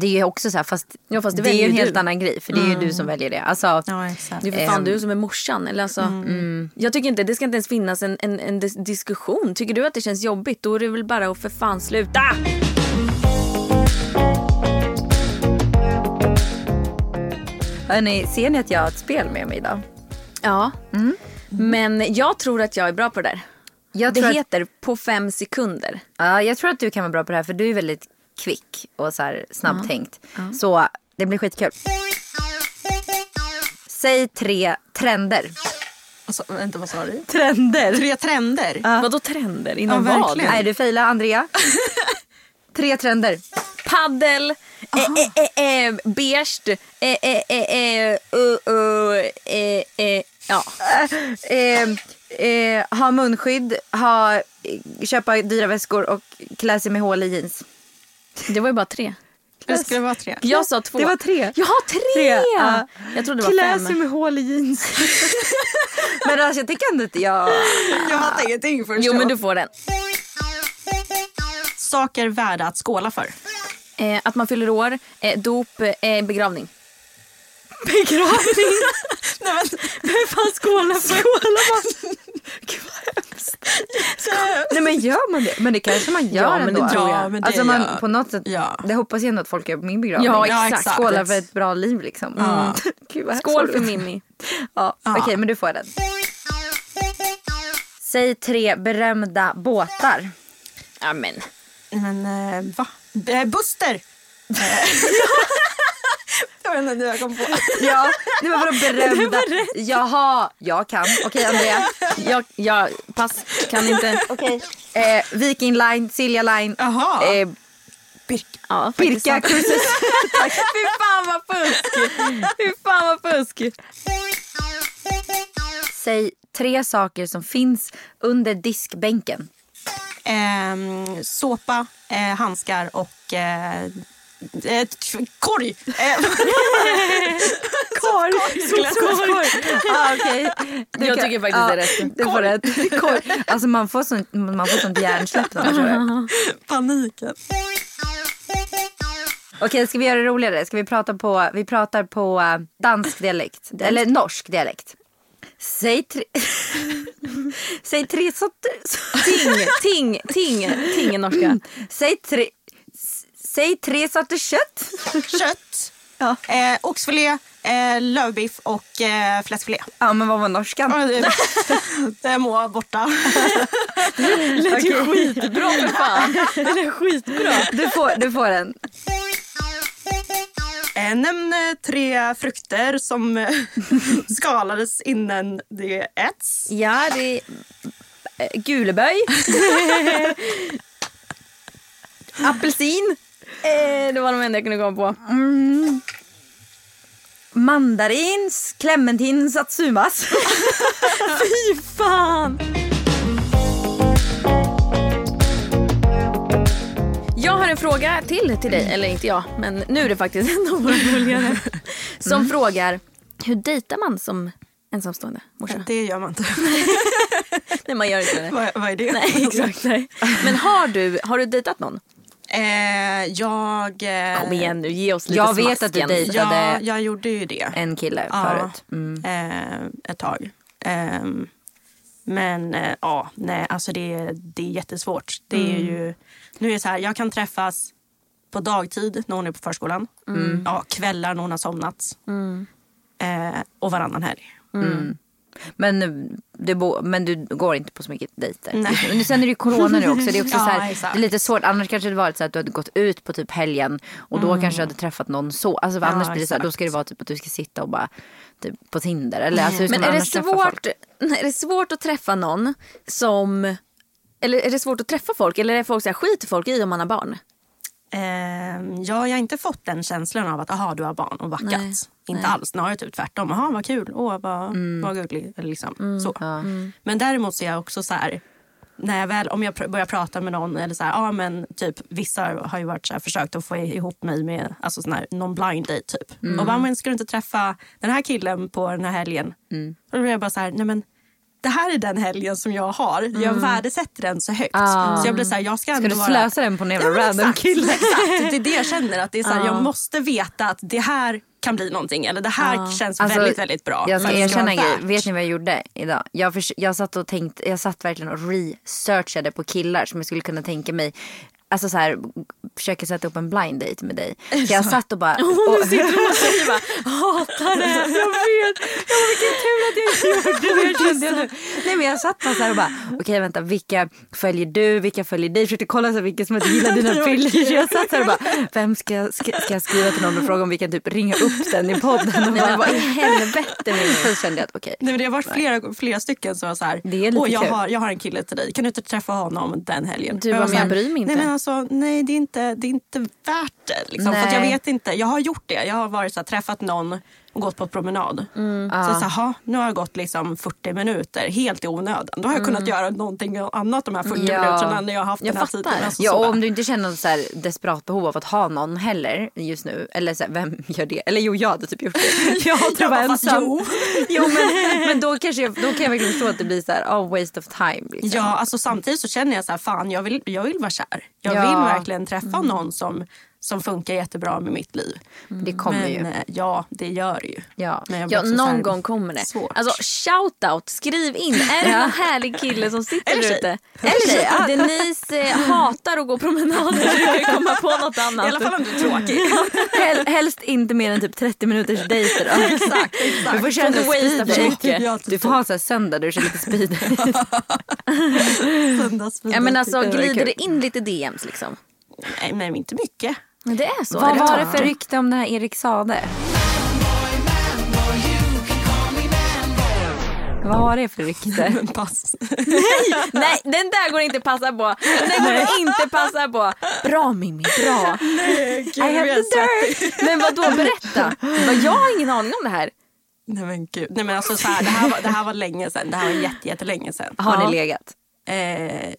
Det är ju också så här, fast, Ja, fast det det, är ju en helt du. annan grej för det är ju du som väljer det. Alltså, Ja, exakt. Det är för fan Ehm. du som är morsan. Eller alltså, Jag tycker inte, det ska inte ens finnas en, en, en dis- diskussion. Tycker du att det känns jobbigt då är det väl bara att för fan sluta. hörni, ser ni att jag har ett spel med mig idag? Ja. Men jag tror att jag är bra på det där. Jag Det tror, att, heter på fem sekunder. ja, jag tror att du kan vara bra på det här för du är väldigt kvick och så här snabbtänkt. Så det blir skitkul. Säg tre trender. Alltså, vänta, vad sa du? Trender? Tre trender. Vadå trender? Inom Ja, vad? Nej du failar Andrea. tre trender. Paddel, beige, ja. Ha munskydd, ha, köpa dyra väskor och klä sig med hål i jeans. Det var ju bara tre. Det skulle vara tre. Jag sa två. Det var tre. Jaha, tre! Tre, ja. Jag trodde det var Klä fem. sig med hål i jeans. men alltså jag tycker ändå att jag... Jag fattar ingenting först. Jo men du får den. Saker värda att skåla för. Eh, att man fyller år, eh, dop, eh, begravning. Begravning? Nej men vem fan skålar för? Skålar man? Gud vad hemskt. Nej men gör man det? Men det kanske man gör Ja, men ändå. det tror jag. Ja, men det alltså man, gör- på något sätt, Ja. det hoppas jag ändå att folk gör på min begravning. Ja, Ja, exakt. Skålar för ett bra liv liksom. Mm. Gud, vad Skål för. Mimmi. Ja, Okej, men du får den. Säg tre berömda båtar. Amen. Men eh, va? Eh, Buster! Jag vet inte hur jag kom på. Ja, det var berömda? Jaha, jag kan. Okej Andrea. Jag, jag, pass, kan inte. Okej. Eh, Viking Line, Silja Line, Jaha. eh, Birka. Ja, Birka. Cruises. Fy fan vad fusk! Fy fan vad fusk! Säg tre saker som finns under diskbänken. Eh, såpa, eh, handskar och eh, eh, t- korg. Eh, Korg. Sopkorg. Ah, okay. Jag tycker faktiskt det är rätt. Du får rätt. Korg. Alltså man får sånt, man får sånt hjärnsläpp när man kör paniken. Okej, ska vi göra det roligare? Ska vi prata på, vi pratar på eh, dansk dialekt. Eller norsk dialekt. Säg tre, Säg tre sorter. Ting, ting, ting, ting är norska. Säg tre, säg tre sorters kött. Kött, Ja. eh, oxfilé, eh, lövbiff och eh, fläskfilé. Ja, men vad var norskan? Det- Det är må borta. lät ju skitbra för fan. Det är skitbra. Du får, du får en. Eh, nämn eh, tre frukter som eh, skalades innan det äts. Ja, det är guleböj. Apelsin. Eh, det var de enda jag kunde komma på. Mandarins, clementin, satsumas. Fy fan! Jag har en fråga till till dig, eller inte jag, men nu är det faktiskt en av våra följare som frågar hur dejtar man som ensamstående morsa? Det gör man inte. Nej, man gör inte det. vad, vad är det? Nej, exakt. Nej. Men har du, har du dejtat någon? Eh, jag... Eh, Kom igen nu, ge oss lite Jag vet att du dejtar. Ja, jag gjorde ju det. En kille Ja. förut. Mm. eh, ett tag. Ehm, men eh, ja, nej, alltså det, det är jättesvårt. Det är ju, nu är det så här, jag kan träffas på dagtid när hon är på förskolan. Ja, kvällar när hon har somnat. Eh, och varannan helg. Men, eh, det bo, men du går inte på så mycket dejter. Nej. Sen är det ju corona nu också. Det är, också Ja, så här, det är lite svårt. Annars kanske det varit så att du hade gått ut på typ helgen och då kanske du hade träffat någon så. Alltså, Mm. Ja, annars blir det så här, då ska det vara typ att du ska sitta och bara typ, på Tinder. Eller, alltså, Men är det, svårt, är det svårt att träffa någon som... Eller är det svårt att träffa folk? Eller är folk så här, skiter folk i om man har barn? Eh, ja, jag har inte fått den känslan av att aha, du har barn och backat. Nej, Inte nej. alls, snarare typ tvärtom. Aha, vad kul, åh, vad, vad gullig. Liksom. så. Men däremot så är jag också så här, när jag väl, om jag pr- börjar prata med någon eller så här, ja men typ vissa har ju varit så här, försökt att få ihop mig med alltså sån här någon blind date typ. Och bara, men ska du inte träffa den här killen på den här helgen? Och då blir jag bara så här, nej men det här är den helgen som jag har. Jag värdesätter den så högt. Så jag blir så här, jag ska, Ska du vara... slösa den på en jävla Ja, random exakt, kille? Exakt, det är det jag känner. Att det är så här, Jag måste veta att det här kan bli någonting. Eller det här känns Alltså, väldigt, väldigt bra. Jag ska för erkänna en vara grej. Vet ni vad jag gjorde idag? Jag, förs- jag satt och tänkte, jag satt verkligen och researchade på killar som jag skulle kunna tänka mig Alltså så här, försöka sätta upp en blind date med dig. Så jag satt och bara... Och, Och säger bara hatar det. jag vet! Ja, vilken tur att jag inte gjorde det. Kände jag nu. Nej men jag satt bara så här och bara, okej vänta, vilka följer du, vilka följer dig? Försökte kolla så här, vilka som inte gillar dina piller. Så jag satt så här och bara, vem ska, jag- ska, ska jag skriva till någon och fråga om vi kan typ ringa upp den i podden? Och Nej, bara, vad i helvete Mimmi? så kände jag att okej. Nej, men det har varit flera, flera stycken som var så här. Det är lite Åh, jag, kul." har, jag har en kille till dig. Kan du inte träffa honom den helgen? Du bara, men jag bryr mig inte. Nej, men alltså, nej det, är inte, det är inte värt det. Liksom, för jag vet inte. Jag har gjort det. Jag har varit så här, träffat någon och gått på promenad. Mm. Så, så här, "Ha, nu har jag gått liksom 40 minuter helt i onödan. Då har jag kunnat göra någonting annat de här 40 Ja. minuterna när jag har haft Jag den här fattar. tiden. Alltså, Ja, så och om du inte känner något så här desperat behov av att ha någon heller just nu. Eller så här, vem gör det? Eller jo, jag hade typ gjort det. Jag tror jag var ensam. jo. jo men, men då, kanske jag, då kan jag verkligen förstå att det blir så här, oh, waste of time. Liksom. Ja, alltså samtidigt så känner jag så här, fan jag vill, jag vill vara kär. Jag Ja. vill verkligen träffa någon som, som funkar jättebra med mitt liv. Det kommer Men ju. ja, det gör det ju. Ja. Men jag blir Ja, någon gång kommer det. svårt. Alltså shout out, skriv in. Är det någon härlig kille som sitter där ute? Eller tjej. Ja. Denise eh, hatar att gå promenader så du kan komma på något annat. I alla fall om du är tråkig. Hel, helst inte mer än typ 30 minuters dejter då. exakt, exakt. Du får köra lite speed. Du får ha så här söndag där du kör lite speed Ja, men alltså, Det var glider det in lite DMs liksom? Nej, men inte mycket. Det är så. Vad var det för rykte om den här Erik Sade? Vad var det för rykte? Pass. Nej, den där går inte passa på. Den går inte passa på. Bra Mimmi, bra. I have the dirt. Men vad då berätta. Jag har ingen aning om det här. Nej men gud. Nej, men alltså, så här, det, här var, det här var länge sedan. Det här var jätte, jättelänge sedan. Har Ja. ni legat? Eh,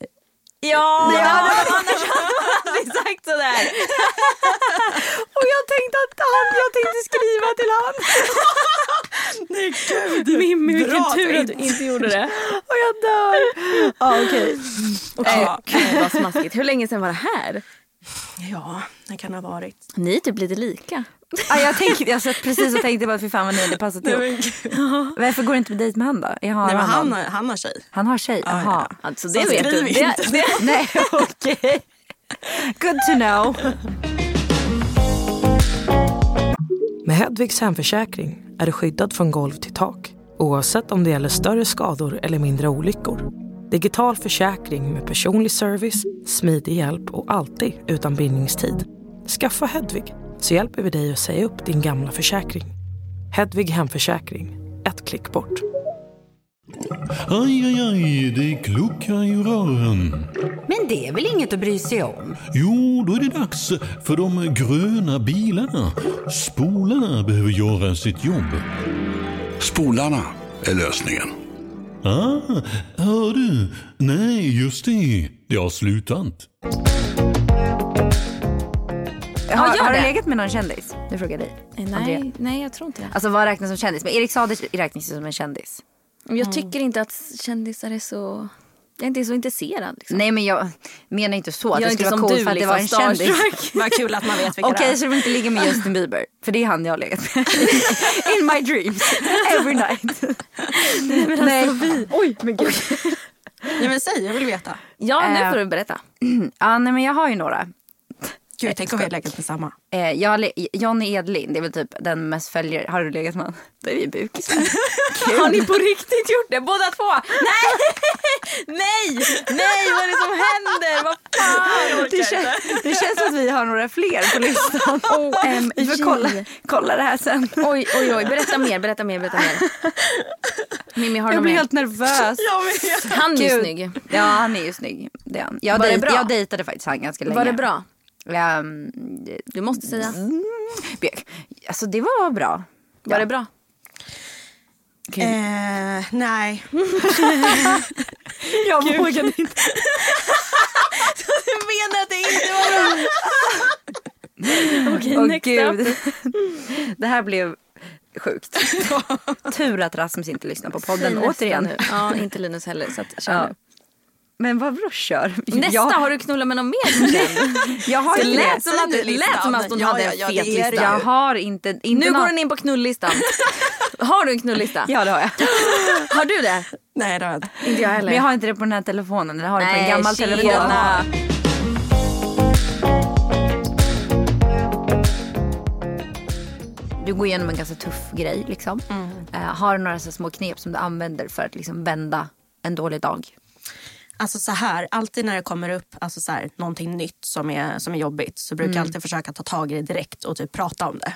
Ja, ja. annars hade man aldrig sagt sådär. Och jag tänkte att han, jag tänkte skriva till han. nej gud. Mimmi, vilken tur att du inte gjorde det. Och jag dör. Ja okej. Ja. Gud vad smaskigt. Hur länge sedan var det här? Ja, det kan ha varit. Ni är typ lite lika. Ja, jag, tänkte, jag satt precis och tänkte bara fy fan vad ni hade passat ihop. men. Varför går du inte på dejt med han då? Jag har Nej, men han, han, har- han har tjej. han har tjej? Ja, Jaha. ja. Alltså Så det vet skriv du. inte. Det, det, Nej okej. Good to know. Med Hedvigs hemförsäkring är du skyddad från golv till tak oavsett om det gäller större skador eller mindre olyckor. Digital försäkring med personlig service, smidig hjälp och alltid utan bindningstid. Skaffa Hedvig så hjälper vi dig att säga upp din gamla försäkring. Hedvig hemförsäkring, ett klick bort. Aj, aj, aj, det kluckar i rören. Men det är väl inget att bry sig om? Jo, då är det dags för de gröna bilarna. Spolarna behöver göra sitt jobb. Spolarna är lösningen. Ah, hör du? Nej, just det. Det har slutat. Har, gör har du legat med någon kändis? Nu frågar jag dig. Andrea. nej, nej, jag tror inte det. Alltså vad räknas som kändis? Men Erik Saade räknas ju som en kändis. Jag tycker inte att kändisar är så... Jag är inte så intresserad. Liksom. Nej men jag menar inte så. Att Jag det skulle vara coolt för att det var en liksom, kändis. starstruck. Vad kul att man vet vilka Okej så du inte ligga med Justin Bieber? För det är han jag har legat med. In my dreams. Every night. Nej, alltså, Oj men gud. Ja, men säg, jag vill veta. Ja, nu Eh. får du berätta. Ja nej men jag har ju några. Gud, tänk om vi har legat med samma. Eh, jag, Johnny Edlin, det är väl typ den mest följare. Har du legat med honom? Då är vi bukisar. Har ni på riktigt gjort det båda två? Nej! Nej! Nej, vad är det som händer? Vad fan? Det, kän- det känns som att vi har några fler på listan. OMG. Vi får kolla, kolla det här sen. Oj, oj, oj. Berätta mer, berätta mer, berätta mer. Mimmi, har du Jag blir mer? helt nervös. Han är ju snygg. Ja, han är ju snygg. Det är han. Jag, Var det dej- bra? jag dejtade faktiskt han ganska länge. Var det bra? Ehm, Du måste säga. Mm, alltså det var bra. Var det bra? Eh, nej. Jag vågade inte. Du menar att det inte var bra? Okej, Åh next gud. up. Det här blev sjukt. Tur att Rasmus inte lyssnar på podden återigen. Nu. Ja, inte Linus heller. Så att, kör Ja. nu. Men vad bra, kör. Nästa, jag, har du knullat med någon mer jag har Det lät det. som att, lät som att hon Ja, hade ja, en ja, fet lista. Jag har inte... inte Nu någon... går hon in på knullistan. Har du en knullista? Ja det har jag. Har du det? Nej, det har jag inte. Inte jag heller. Men jag har inte det på den här telefonen. Jag har det på en gammal tjena. telefon. Du går igenom en ganska tuff grej liksom. Eh, har du några så små knep som du använder för att liksom vända en dålig dag? Alltså så här, alltid när det kommer upp alltså så här, någonting nytt som är, som är jobbigt så brukar jag alltid försöka ta tag i det direkt och typ prata om det.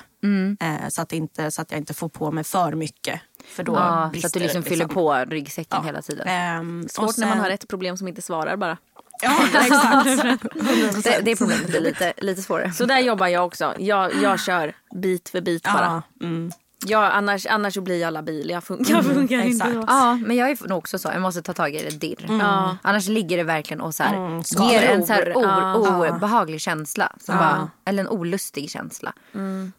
Eh, så, att inte, så att jag inte får på mig för mycket. För då Ja, så brister att du liksom det, fyller på ryggsäcken hela tiden. Ehm, Svårt och när man sen- har ett problem som inte svarar bara. Ja, exakt. Det, det problemet blir lite, lite svårare. Så där jobbar jag också. Jag, jag kör bit för bit bara. ja, mm. Jag, annars, annars så blir jag labil. Jag, fun- jag funkar inte exakt. så. Ja, men jag är nog också så. Jag måste ta tag i det dirr. Ja. Annars ligger det verkligen och så här, Mm, ger en så här Ja. obehaglig känsla. Som bara, eller en olustig känsla.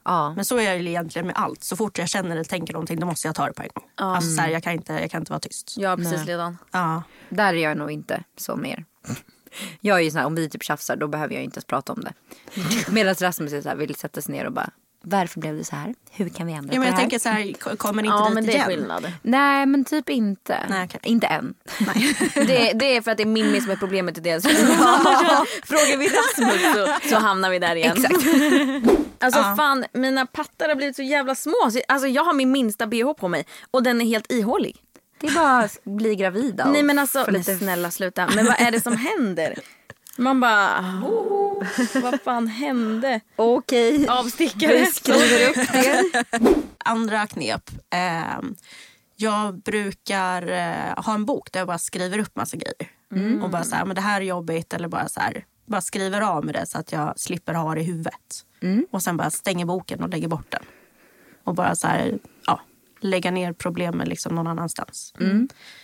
Ja. Men så är jag ju egentligen med allt. Så fort jag känner eller tänker någonting då måste jag ta det på en gång. Alltså, så här, jag, kan inte, jag kan inte vara tyst. Är precis likadan. Ja. Där är jag nog inte så mer. Jag är ju sån här, om vi typ tjafsar då behöver jag inte ens prata om det. Medan Rasmus är så här, vill sätta sig ner och bara, varför blev det så här? Hur kan vi ändra Ja, men det jag här? tänker så här, kommer inte Ja dit men det är igen? skillnad. Nej men typ inte. Nej, okej. Inte än. Det, det är för att det är Mimmi som är problemet i det. Annars frågar vi Rasmus så, så hamnar vi där igen. Exakt. Alltså fan mina pattar har blivit så jävla små. Så- Alltså jag har min minsta bh på mig och den är helt ihålig. Det är bara att bli gravida. och Nej men alltså men lite snälla sluta. Men vad är det som händer? Man bara, oh, vad fan hände? Okej. Avstickare. Vi skriver upp det. Andra knep. ehm, jag brukar eh, ha en bok där jag bara skriver upp massa grejer. Och bara så här, men det här är jobbigt. Eller bara så här, bara skriver av med det så att jag slipper ha det i huvudet. Och sen bara stänger boken och lägger bort den. Och bara så här, ja, lägga ner problemen liksom någon annanstans.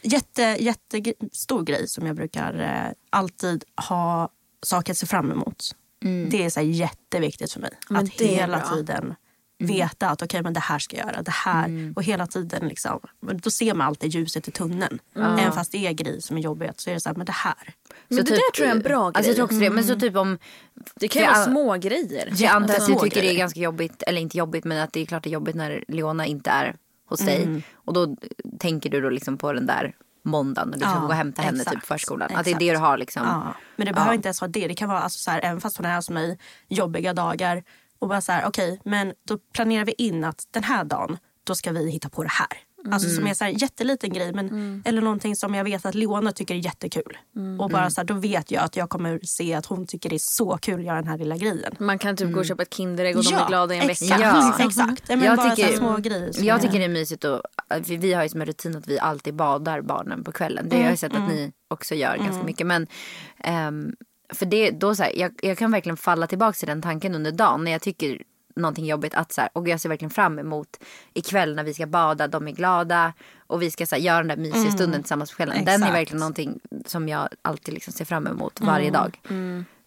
Jätte, jättestor grej som jag brukar eh, alltid ha saker att se fram emot. Det är så här jätteviktigt för mig. Men att hela bra. tiden veta att okej men det här ska jag göra. Det här. Och hela tiden liksom. Då ser man alltid ljuset i tunneln. Även fast det är grejer som är jobbiga så är det så här, men det här. Men det där tror jag är en bra Alltså, jag grej. tror också det. Men så typ om... Det kan ju vara små grejer. Jag antar att du tycker det är ganska jobbigt, eller inte jobbigt men att det är klart det är jobbigt när Leona inte är hos dig. Och då tänker du då liksom på den där måndagen när du ska Ja, gå och hämta henne exakt, typ förskolan. Att det är det du har liksom. Ja. Men det behöver inte ens vara det. Det kan vara alltså så här, även fast hon är hos mig jobbiga dagar. Och bara så här, okej men då planerar vi in att den här dagen då ska vi hitta på det här. Alltså som är så här, jätteliten grej men, eller någonting som jag vet att Leona tycker är jättekul. Och bara så här, då vet jag att jag kommer se att hon tycker det är så kul att göra den här lilla grejen. Man kan typ gå och köpa ett Kinderägg och de är glada i en vecka. Ja. exakt. Ja, men Jag bara tycker- små grejer. Jag är- tycker det är mysigt och för vi har ju som en rutin att vi alltid badar barnen på kvällen. Det har jag sett att ni också gör ganska mycket. Men ehm, för det, då så här, jag, jag kan verkligen falla tillbaka till den tanken under dagen när jag tycker någonting jobbigt att så här, och jag ser verkligen fram emot ikväll när vi ska bada, de är glada och vi ska så här, göra den där mysiga stunden tillsammans på kvällen. Den är Exakt. verkligen någonting som jag alltid liksom ser fram emot varje dag.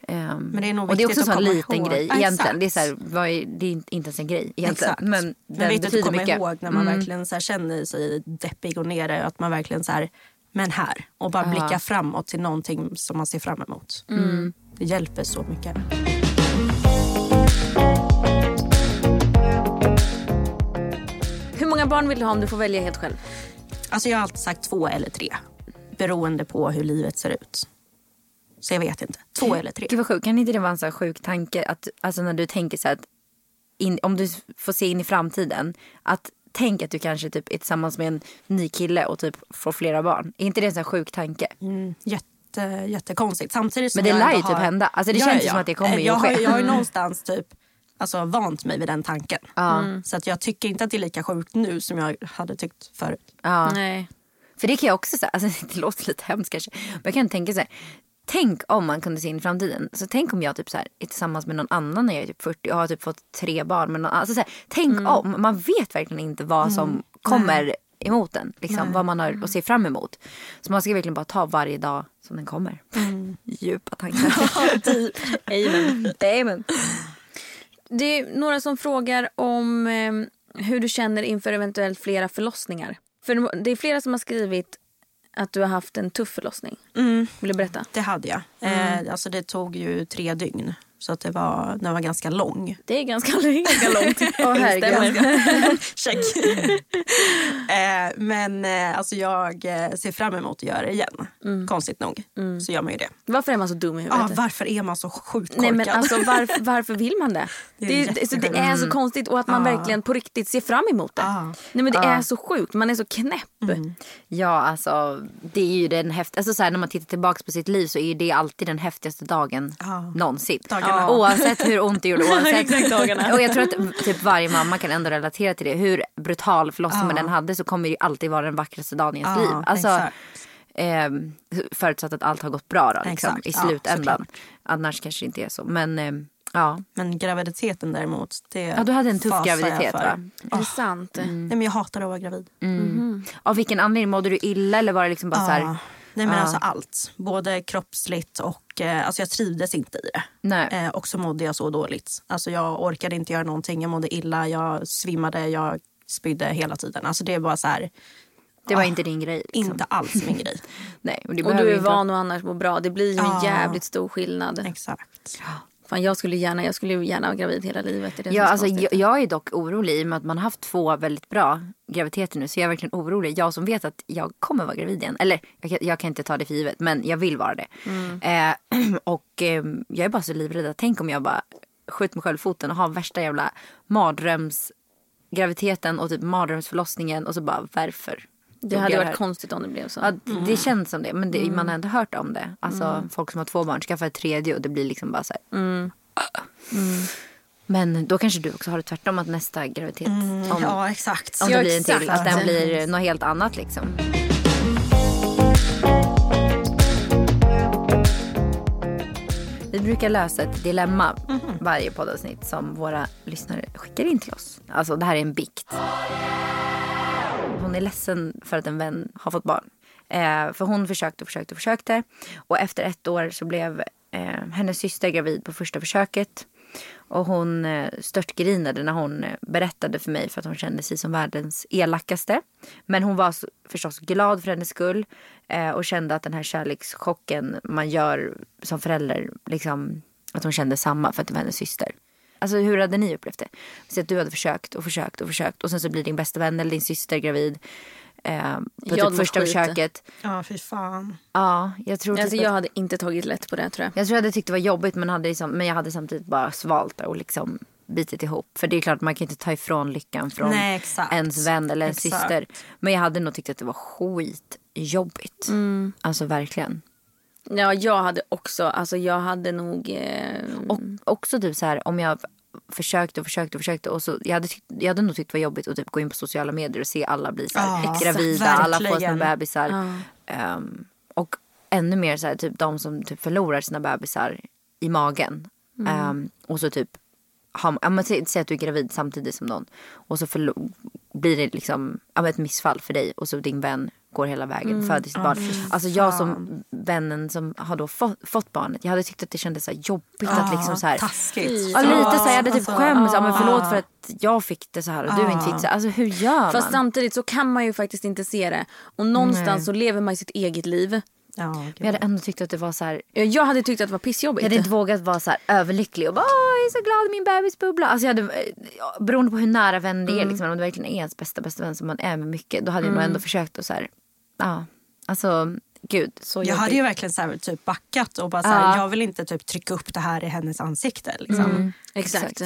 Ehm, Men det är nog och det är också en sån liten ihåg. grej Ja, egentligen. Det är, så här, exakt. är, det är inte ens en grej egentligen. Exakt. Men Men den viktigt att betyder komma mycket. ihåg när man Mm. verkligen så här känner sig deppig och nere. Att man verkligen så här, men här. Och bara blicka framåt till någonting som man ser fram emot. Mm. Det hjälper så mycket. Många barn vill du ha om du får välja helt själv? Alltså jag har alltid sagt två eller tre. Beroende på hur livet ser ut. Så jag vet inte. Två eller tre. Gud vad sjukt. Kan inte det vara en sån sjuk tanke att alltså när du tänker så här att in, om du får se in i framtiden att tänk att du kanske typ är tillsammans med en ny kille och typ får flera barn. Är inte det en sån sjuk tanke? Mm, jätte, jättekonstigt. Samtidigt som Men det lär ju typ har... hända. Alltså det känns ju som att det kommer ju jag att har, ske. jag har ju någonstans typ alltså, vant mig vid den tanken. Mm. Så att jag tycker inte att det är lika sjukt nu som jag hade tyckt förut. Ja. Nej. För det kan jag också säga, alltså det låter lite hemskt kanske. Men jag kan tänka så här. Tänk om man kunde se in i framtiden. Så tänk om jag typ så här, är tillsammans med någon annan när jag är typ 40 och har typ fått tre barn med någon. Alltså så här, tänk Mm. om. Man vet verkligen inte vad som kommer emot en. Liksom, vad man har att se fram emot. Så man ska verkligen bara ta varje dag som den kommer. Mm. Djupa tankar. Amen. Amen. Det är några som frågar om eh, hur du känner inför eventuellt flera förlossningar. För det är flera som har skrivit att du har haft en tuff förlossning. Mm. Vill du berätta? Det hade jag. Mm. Eh, alltså det tog ju tre dygn. Så att det var, den var ganska lång. Det är ganska, ganska långt. Åh, herregud. Check. eh, men eh, alltså jag eh, ser fram emot att göra det igen. Konstigt nog så gör man ju det. Varför är man så dum i Ah, huvudet? varför är man så sjukt korkad? Nej men alltså varför, varför vill man det? Det är Det, är, det, så det är så konstigt och att man Ja. verkligen på riktigt ser fram emot det. Ah. Nej men det är så sjukt, man är så knäpp. Ja, alltså det är ju den häft... alltså, så här, När man tittar tillbaka på sitt liv så är det alltid den häftigaste dagen Ja. någonsin. Dagarna. Oavsett hur ont det gjorde. Oavsett. Exakt dagarna. Och jag tror att typ varje mamma kan ändå relatera till det. Hur brutal förlossning man än hade så kommer det ju alltid vara den vackraste dagen i ens Ja, liv. Alltså, exakt. ehm, förutsatt att allt har gått bra då, liksom, i ja, slutändan. Annars kanske det inte är så. Men ehm, ja. Men graviditeten däremot. Det ja, du hade en tuff graviditet va? Är det sant? Nej, men jag hatar att vara gravid. Av vilken anledning? Mådde du illa eller var det liksom bara så här? Nej men Ja. alltså allt. Både kroppsligt och eh, alltså jag trivdes inte i det. Nej. Eh, och så mådde jag så dåligt. Alltså jag orkade inte göra någonting. Jag mådde illa, jag svimmade, jag spydde hela tiden. Alltså det bara så här, Det var Ah, inte din grej. Liksom. inte alls min grej. Nej, och det Och du är van att annars må bra. Det blir ju en jävligt stor skillnad. Exakt. Fan, jag skulle gärna, jag skulle gärna vara gravid hela livet. Det det Ja, alltså, jag, jag är dock orolig i och med att man har haft två väldigt bra graviditeter nu. Så jag är verkligen orolig. Jag som vet att jag kommer vara gravid igen. Eller jag, kan- jag kan inte ta det för givet men jag vill vara det. Eh, och eh, jag är bara så livrädd. Tänk om jag bara skjuter mig själv i foten och har värsta jävla mardrömsgraviditeten och typ mardrömsförlossningen och så bara varför? Det hade varit här? konstigt om det blev så. Ja, det- det känns som det. Men det, man har ändå hört om det. Alltså folk som har två barn skaffar ett tredje och det blir liksom bara så här. Men då kanske du också har det tvärtom att nästa graviditet, om, Ja exakt. om det Ja, blir en till, att den blir något helt annat liksom. Vi brukar lösa ett dilemma varje poddavsnitt som våra lyssnare skickar in till oss. Alltså det här är en bikt. Hon är ledsen för att en vän har fått barn. Eh, för hon försökte och försökte och försökte. Och efter ett år så blev eh, hennes syster gravid på första försöket. Och hon eh, störtgrinade när hon eh, berättade för mig för att hon kände sig som världens elakaste. Men hon var så, förstås glad för hennes skull. Eh, och kände att den här kärlekschocken man gör som förälder, liksom, att hon kände samma för att det var hennes syster. Alltså hur hade ni upplevt det? Så att du hade försökt och försökt och försökt och sen så blir din bästa vän eller din syster gravid. Eh, på Jag typ första skit. försöket. Ja fy fan. Ja, jag tror Alltså, typ jag att, hade inte tagit lätt på det tror jag. jag tror jag hade tyckt det var jobbigt men, hade liksom, men jag hade samtidigt bara svalt och liksom bitit ihop. För det är klart man kan inte ta ifrån lyckan från Nej, ens vän eller ens syster. Men jag hade nog tyckt att det var skitjobbigt. Alltså verkligen. Ja, jag hade också, alltså jag hade nog... Eh, Och också typ så här om jag försökte och försökte och försökte och så jag hade, tyckt, jag hade nog tyckt det var jobbigt att typ gå in på sociala medier och se alla bli så här Ja, gravida, exakt, alla får sina bebisar. Ehm, och ännu mer så här typ de som typ förlorar sina bebisar i magen. Ehm, och så typ har, ja, men säg, säg att du är gravid samtidigt som någon. Och så blir det liksom ja, ett missfall för dig och så din vän går hela vägen föder sitt barn. Alltså jag som vännen som har då fått, fått barnet, jag hade tyckt att det kändes så jobbigt att liksom så här Taskigt. Ja lite så här, jag hade typ Alltså, skämts. Ja, men förlåt ja. för att jag fick det så här och du inte fick det. Alltså hur gör Fast man? samtidigt så kan man ju faktiskt inte se det. Och någonstans så lever man sitt eget liv. Ja, Men jag hade ändå tyckt att det var så här. Ja, Jag hade tyckt att det var pissjobbigt. Jag hade inte vågat vara så här överlycklig och bara jag är så glad i min bebis bubbla. Alltså jag hade, eh, beroende på hur nära vän det är, liksom, om det verkligen är ens bästa bästa vän som man är med mycket. Då hade jag nog ändå försökt att så här, ja. Alltså gud så Jag hade ju verkligen så här, typ backat och bara så här, Ja. jag vill inte typ trycka upp det här i hennes ansikte. Liksom. Mm. Exakt.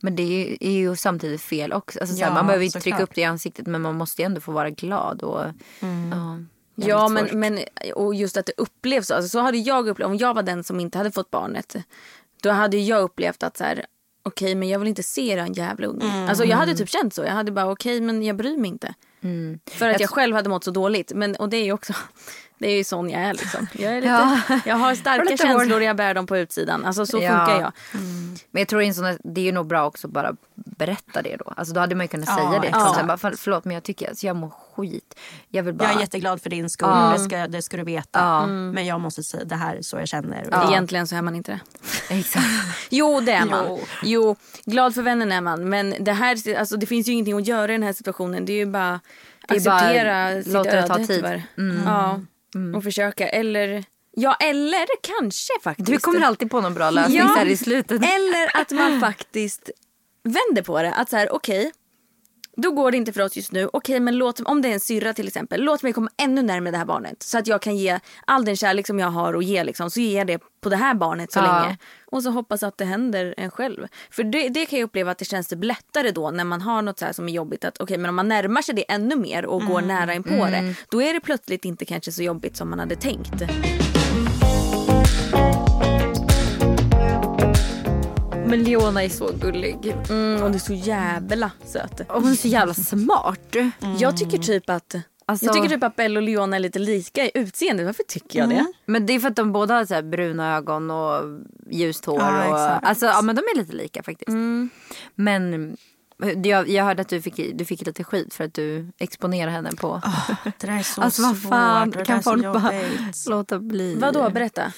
Men det är ju, är ju samtidigt fel också. Alltså, så här, Ja, man behöver inte trycka såklart. upp det i ansiktet men man måste ju ändå få vara glad. Och, ja, Ja, jävligt men, svårt. men och just att det upplevs så. Alltså, så hade jag upplevt, om jag var den som inte hade fått barnet. Då hade jag upplevt att så här, okej men jag vill inte se den jävla ungen. Alltså jag hade typ känt så. Jag hade bara okej men jag bryr mig inte. För att jag själv hade mått så dåligt. Men, och det är ju också, det är ju sån jag är liksom. Jag, är lite, Ja. jag har starka Lite hård. känslor och jag bär dem på utsidan. Alltså så Ja. funkar jag. Men jag tror en sån, det är ju nog bra också att bara berätta det då. Alltså då hade man ju kunnat Ja, säga det. exakt. Sen bara, "För- förlåt men jag tycker alltså, jag mår skit. Jag vill bara... Jag är jätteglad för din skull, Ja. det, ska, det ska du veta. Ja. Men jag måste säga det här är så jag känner. Ja. Egentligen så är man inte det. Exakt. Jo det är man. Jo. Jo. glad för vännen är man. Men det, här, alltså, det finns ju ingenting att göra i den här situationen. Det är ju bara Det är bara acceptera sitt låta det ta öde, tid. tyvärr. Mm. Ja. Och försöka. Eller, ja eller kanske faktiskt. Du kommer alltid på någon bra lösning Ja. i slutet. Eller att man faktiskt vänder på det. Att så här, okej. Då går det inte för oss just nu. Okej, men låt, om det är en syrra till exempel. Låt mig komma ännu närmare det här barnet. Så att jag kan ge all den kärlek som jag har att ge. Liksom, så ger jag det på det här barnet så Ja. länge. Och så hoppas att det händer en själv. För det, det kan jag uppleva att det känns typ lättare då när man har något så som är jobbigt. Att okej, men om man närmar sig det ännu mer och går nära in på det. Då är det plötsligt inte kanske så jobbigt som man hade tänkt. Men Leona är så gullig. Mm, och det är så jävla söt. Och hon är så jävla smart. Jag tycker typ att Alltså- jag tycker typ att Belle och Leona är lite lika i utseendet. Varför tycker jag det? Men det är för att de båda har så bruna ögon och ljust hår. Ja, och, alltså, ja, men de är lite lika faktiskt. Men det- jag, jag hörde att du fick, du fick lite skit för att du exponerade henne på... Det där är så alltså vad svårt. fan, där kan folk bara låta bli? Vadå, berätta.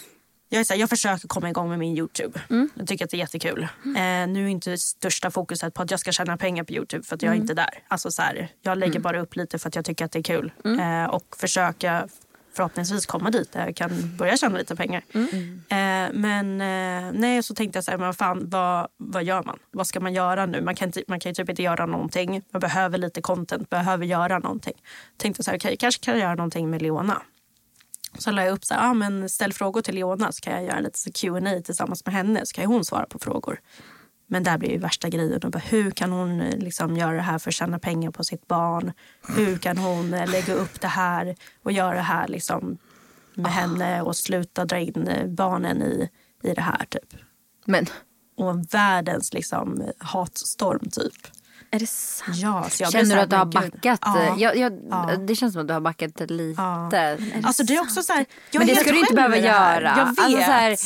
Jag, är så här, jag försöker komma igång med min Youtube. Jag tycker att det är jättekul. Eh, nu är inte största fokuset på att jag ska tjäna pengar på Youtube för att jag är inte där. Alltså, så här, jag lägger bara upp lite för att jag tycker att det är kul. Eh, och försöka förhoppningsvis komma dit där jag kan börja tjäna lite pengar. Eh, men eh, nej, så tänkte jag så här, men vad fan, vad, vad gör man? Vad ska man göra nu? Man kan, man kan ju typ inte göra någonting. Man behöver lite content, behöver göra någonting. Tänkte så här, okej, kanske kan jag göra någonting med Leona. Så la jag upp så här, ah, men ställ frågor till Leona så kan jag göra lite Q&A tillsammans med henne så kan hon svara på frågor. Men där blir ju värsta grejen. Och bara, hur kan hon eh, liksom göra det här för att tjäna pengar på sitt barn? Hur kan hon eh, lägga upp det här och göra det här liksom med henne och sluta dra in eh, barnen i, i det här typ. Men Och världens liksom hatstorm typ. Är det sant? Ja, känner du att du har backat? Ja. Jag, jag, Ja. Det känns som att du har backat lite. Ja. Alltså det är också så här, Men är det ska du inte behöva göra. Jag vet. Alltså, så här,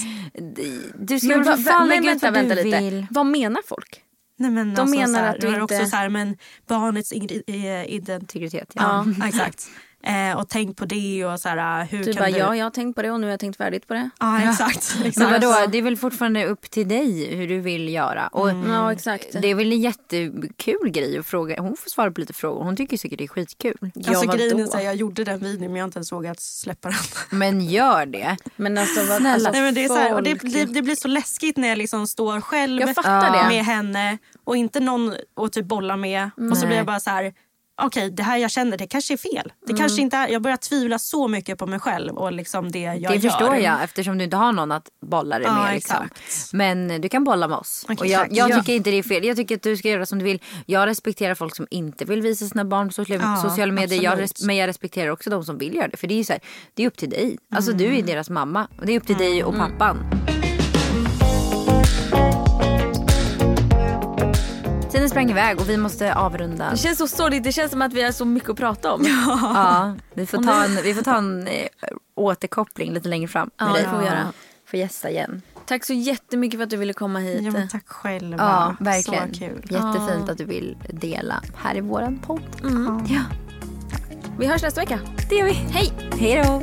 du ska Men, för fan lägga ut vänta, lite. vill. Vad menar folk? Nej, men De alltså, menar här, att du inte- också så här, men barnets id- ident... Integritet. Ja. Ja, exakt. Eh, och tänk på det och så här, hur Du kan bara, du... ja jag har tänkt på det och nu har jag tänkt färdigt på det. Ja, exakt. exakt. Men vadå, det är väl fortfarande upp till dig hur du vill göra. Och Ja exakt. Det är väl en jättekul grej att fråga. Hon får svara på lite frågor. Hon tycker säkert det är skitkul. Alltså, vadå? grejen är så här, jag gjorde den videon men jag har inte ens vågat släppa den. Men gör det. Men alltså, vad, Snälla. alltså Nej, men det, är så här, och det, det, det blir så läskigt när jag liksom står själv Jag fattar det. med henne och inte någon att typ bolla med. Och så blir jag bara så här, okej det här jag känner det kanske är fel. Det kanske inte är, jag börjar tvivla så mycket på mig själv och liksom det jag det gör. förstår jag eftersom du inte har någon att bolla det Ja, med. Liksom. Men du kan bolla med oss. Okej, och jag, jag Ja. tycker inte det är fel. Jag tycker att du ska göra som du vill. Jag respekterar folk som inte vill visa sina barn på sociala, Ja, sociala medier. Jag res- men jag respekterar också de som vill göra det. För det är ju så här, det är upp till dig. Alltså du Mm. är deras mamma. Det är upp till dig och pappan. Tiden sprang iväg och vi måste avrunda. Det känns så sorgligt. Det känns som att vi har så mycket att prata om. Ja, vi får ta en, vi får ta en eh, återkoppling lite längre fram. med Ja, dig. det får vi göra. Får gästa igen. Tack så jättemycket för att du ville komma hit. Ja, men tack själva. Ja, verkligen. Så kul. Jättefint att du vill dela här i våran podd. Ja, Vi hörs nästa vecka. det gör vi. Hej! Hej då!